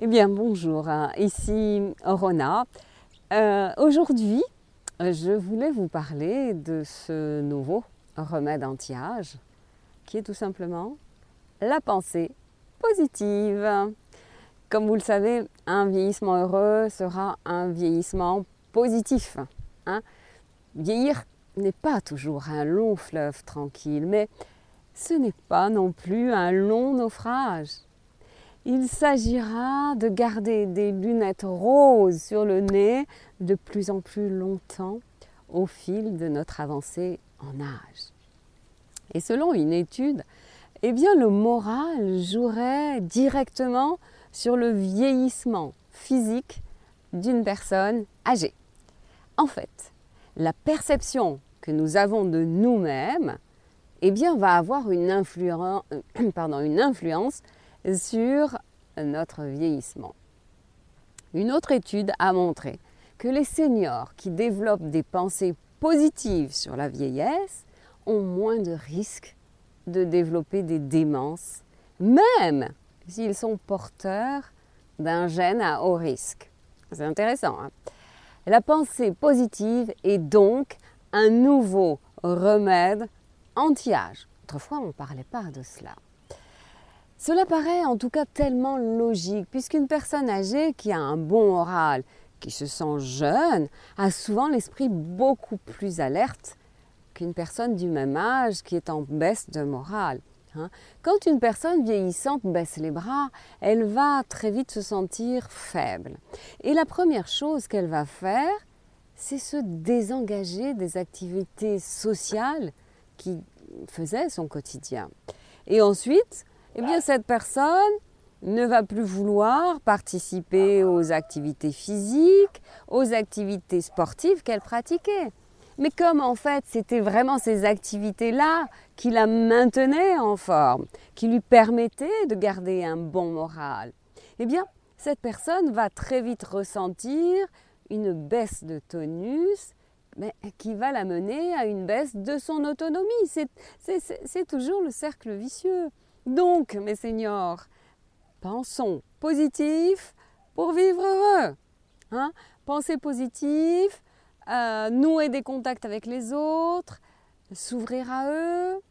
Eh bien, bonjour, hein. ici Rona. Euh, aujourd'hui, je voulais vous parler de ce nouveau remède anti-âge qui est tout simplement la pensée positive. Comme vous le savez, un vieillissement heureux sera un vieillissement positif. Hein. Vieillir n'est pas toujours un long fleuve tranquille, mais ce n'est pas non plus un long naufrage. Il s'agira de garder des lunettes roses sur le nez de plus en plus longtemps au fil de notre avancée en âge. Et selon une étude, eh bien le moral jouerait directement sur le vieillissement physique d'une personne âgée. En fait, la perception que nous avons de nous-mêmes eh va avoir une, influence, influence sur notre vieillissement. Une autre étude a montré que les seniors qui développent des pensées positives sur la vieillesse ont moins de risques de développer des démences, même s'ils sont porteurs d'un gène à haut risque. C'est intéressant. Hein la pensée positive est donc un nouveau remède anti-âge. Autrefois, on ne parlait pas de cela. Cela paraît en tout cas tellement logique, puisqu'une personne âgée qui a un bon moral, qui se sent jeune, a souvent l'esprit beaucoup plus alerte qu'une personne du même âge qui est en baisse de morale. Hein. Quand une personne vieillissante baisse les bras, elle va très vite se sentir faible. Et la première chose qu'elle va faire, c'est se désengager des activités sociales qui faisaient son quotidien. Et ensuite, eh bien, cette personne ne va plus vouloir participer aux activités physiques, aux activités sportives qu'elle pratiquait. Mais comme en fait c'était vraiment ces activités-là qui la maintenaient en forme, qui lui permettaient de garder un bon moral, eh bien cette personne va très vite ressentir une baisse de tonus mais qui va la mener à une baisse de son autonomie. C'est toujours le cercle vicieux. Donc, mes seigneurs, pensons positif pour vivre heureux. Hein? Pensez positif, euh, nouer des contacts avec les autres, s'ouvrir à eux,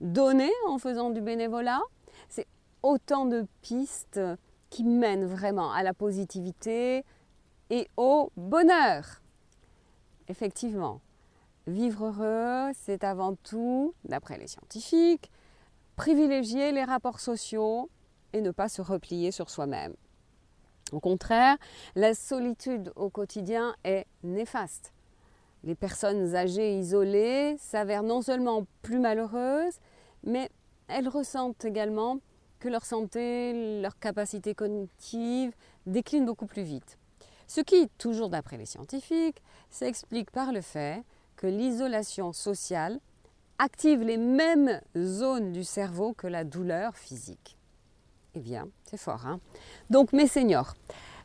donner en faisant du bénévolat. C'est autant de pistes qui mènent vraiment à la positivité et au bonheur. Effectivement, vivre heureux, c'est avant tout, d'après les scientifiques, privilégier les rapports sociaux et ne pas se replier sur soi-même. Au contraire, la solitude au quotidien est néfaste. Les personnes âgées isolées s'avèrent non seulement plus malheureuses, mais elles ressentent également que leur santé, leur capacité cognitive déclinent beaucoup plus vite. Ce qui, toujours d'après les scientifiques, s'explique par le fait que l'isolation sociale active les mêmes zones du cerveau que la douleur physique. Eh bien, c'est fort. Hein Donc, mes seniors,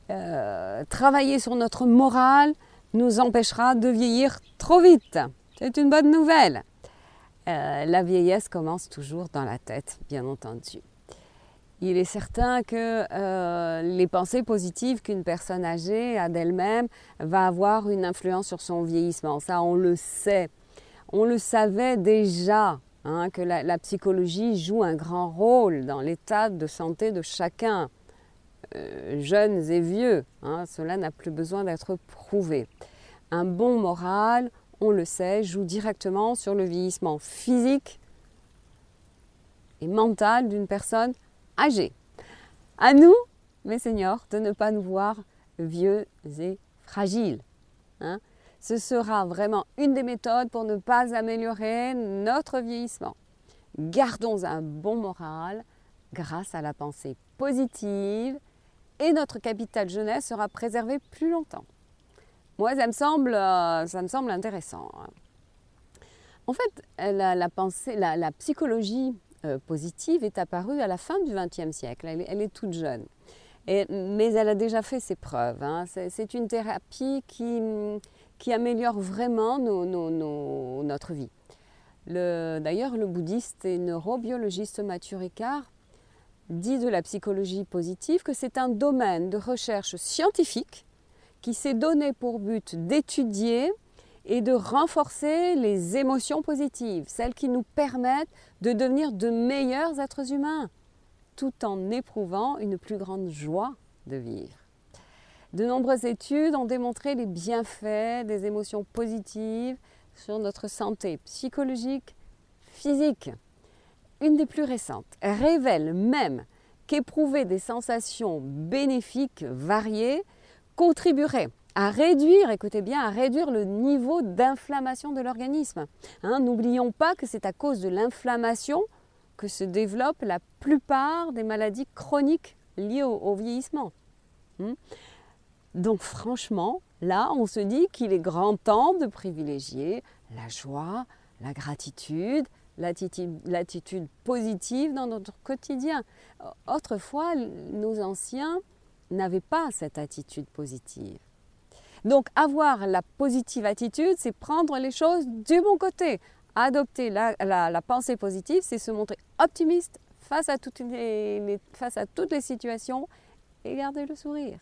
euh, travailler sur notre morale nous empêchera de vieillir trop vite. C'est une bonne nouvelle. Euh, la vieillesse commence toujours dans la tête, bien entendu. Il est certain que euh, les pensées positives qu'une personne âgée a d'elle-même va avoir une influence sur son vieillissement. Ça, on le sait. On le savait déjà hein, que la, psychologie joue un grand rôle dans l'état de santé de chacun, euh, jeunes et vieux. Hein. cela n'a plus besoin d'être prouvé. Un bon moral, on le sait, joue directement sur le vieillissement physique et mental d'une personne âgée. À nous, mes de ne pas nous voir vieux et fragiles. Hein ce sera vraiment une des méthodes pour ne pas améliorer notre vieillissement. Gardons un bon moral grâce à la pensée positive et notre capital jeunesse sera préservé plus longtemps. Moi, ça me semble, euh, ça me semble intéressant. Hein. En fait, la, pensée, la, psychologie euh, positive est apparue à la fin du XXe siècle. Elle, est toute jeune. mais elle a déjà fait ses preuves. Hein. C'est une thérapie qui, qui améliore vraiment notre vie. D'ailleurs, le bouddhiste et neurobiologiste Mathieu Ricard dit de la psychologie positive que c'est un domaine de recherche scientifique qui s'est donné pour but d'étudier et de renforcer les émotions positives, celles qui nous permettent de devenir de meilleurs êtres humains, tout en éprouvant une plus grande joie de vivre. De nombreuses études ont démontré les bienfaits des émotions positives sur notre santé psychologique, physique. Une des plus récentes révèle même qu'éprouver des sensations bénéfiques variées contribuerait à réduire, écoutez bien, à réduire le niveau d'inflammation de l'organisme. Hein, n'oublions pas que c'est à cause de l'inflammation que se développent la plupart des maladies chroniques liées au, vieillissement. Hmm. Donc franchement, là, on se dit qu'il est grand temps de privilégier la joie, la gratitude, l'attitude positive dans notre quotidien. Autrefois, nos anciens n'avaient pas cette attitude positive. Donc avoir la positive attitude, c'est prendre les choses du bon côté. Adopter la, pensée positive, c'est se montrer optimiste face à, toutes les, situations et garder le sourire.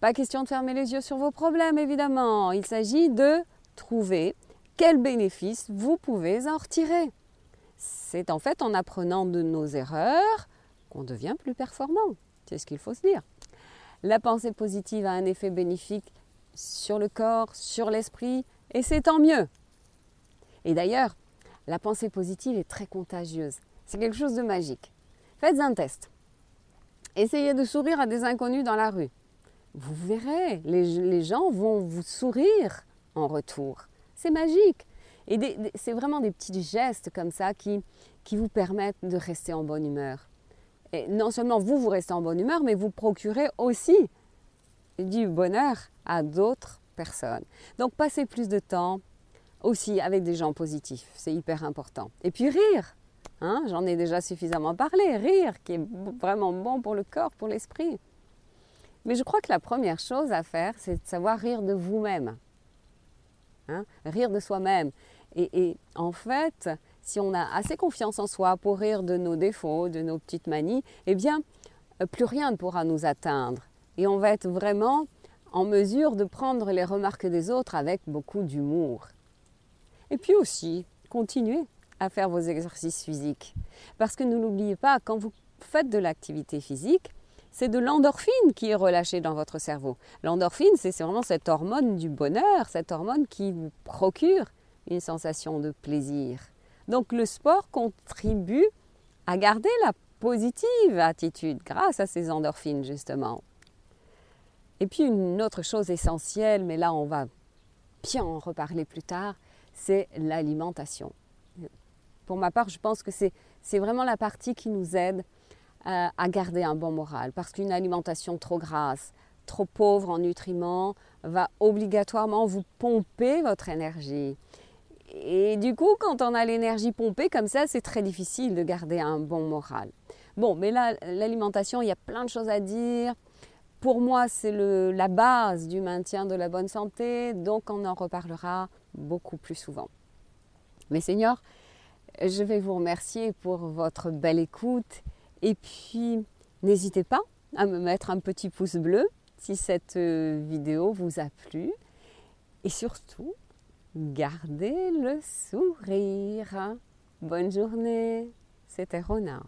Pas question de fermer les yeux sur vos problèmes, évidemment. Il s'agit de trouver quels bénéfices vous pouvez en retirer. C'est en fait en apprenant de nos erreurs qu'on devient plus performant. C'est ce qu'il faut se dire. La pensée positive a un effet bénéfique sur le corps, sur l'esprit, et c'est tant mieux. Et d'ailleurs, la pensée positive est très contagieuse. C'est quelque chose de magique. Faites un test. Essayez de sourire à des inconnus dans la rue. Vous verrez, les, gens vont vous sourire en retour. C'est magique. Et c'est vraiment des petits gestes comme ça qui, qui vous permettent de rester en bonne humeur. Et non seulement vous, vous restez en bonne humeur, mais vous procurez aussi du bonheur à d'autres personnes. Donc passez plus de temps aussi avec des gens positifs, c'est hyper important. Et puis rire, hein, j'en ai déjà suffisamment parlé, rire qui est vraiment bon pour le corps, pour l'esprit. Mais je crois que la première chose à faire, c'est de savoir rire de vous-même. Hein, rire de soi-même. et, en fait, si on a assez confiance en soi pour rire de nos défauts, de nos petites manies, eh bien, euh, plus rien ne pourra nous atteindre. Et on va être vraiment en mesure de prendre les remarques des autres avec beaucoup d'humour. Et puis aussi, continuez à faire vos exercices physiques. Parce que ne l'oubliez pas, quand vous faites de l'activité physique, c'est de l'endorphine qui est relâchée dans votre cerveau. L'endorphine, c'est vraiment cette hormone du bonheur, cette hormone qui vous procure une sensation de plaisir. Donc le sport contribue à garder la positive attitude grâce à ces endorphines justement. Et puis une autre chose essentielle, mais là on va bien en reparler plus tard, c'est l'alimentation. Pour ma part, je pense que c'est vraiment la partie qui nous aide euh, à garder un bon moral, parce qu'une alimentation trop grasse, trop pauvre en nutriments, va obligatoirement vous pomper votre énergie. Et du coup, quand on a l'énergie pompée comme ça, c'est très difficile de garder un bon moral. Bon, mais là, l'alimentation, il y a plein de choses à dire. Pour moi, c'est la base du maintien de la bonne santé, donc on en reparlera beaucoup plus souvent. Mais Seigneur, je vais vous remercier pour votre belle écoute et puis n'hésitez pas à me mettre un petit pouce bleu si cette euh, vidéo vous a plu et surtout Gardez le sourire. Bonne journée. C'était Rona.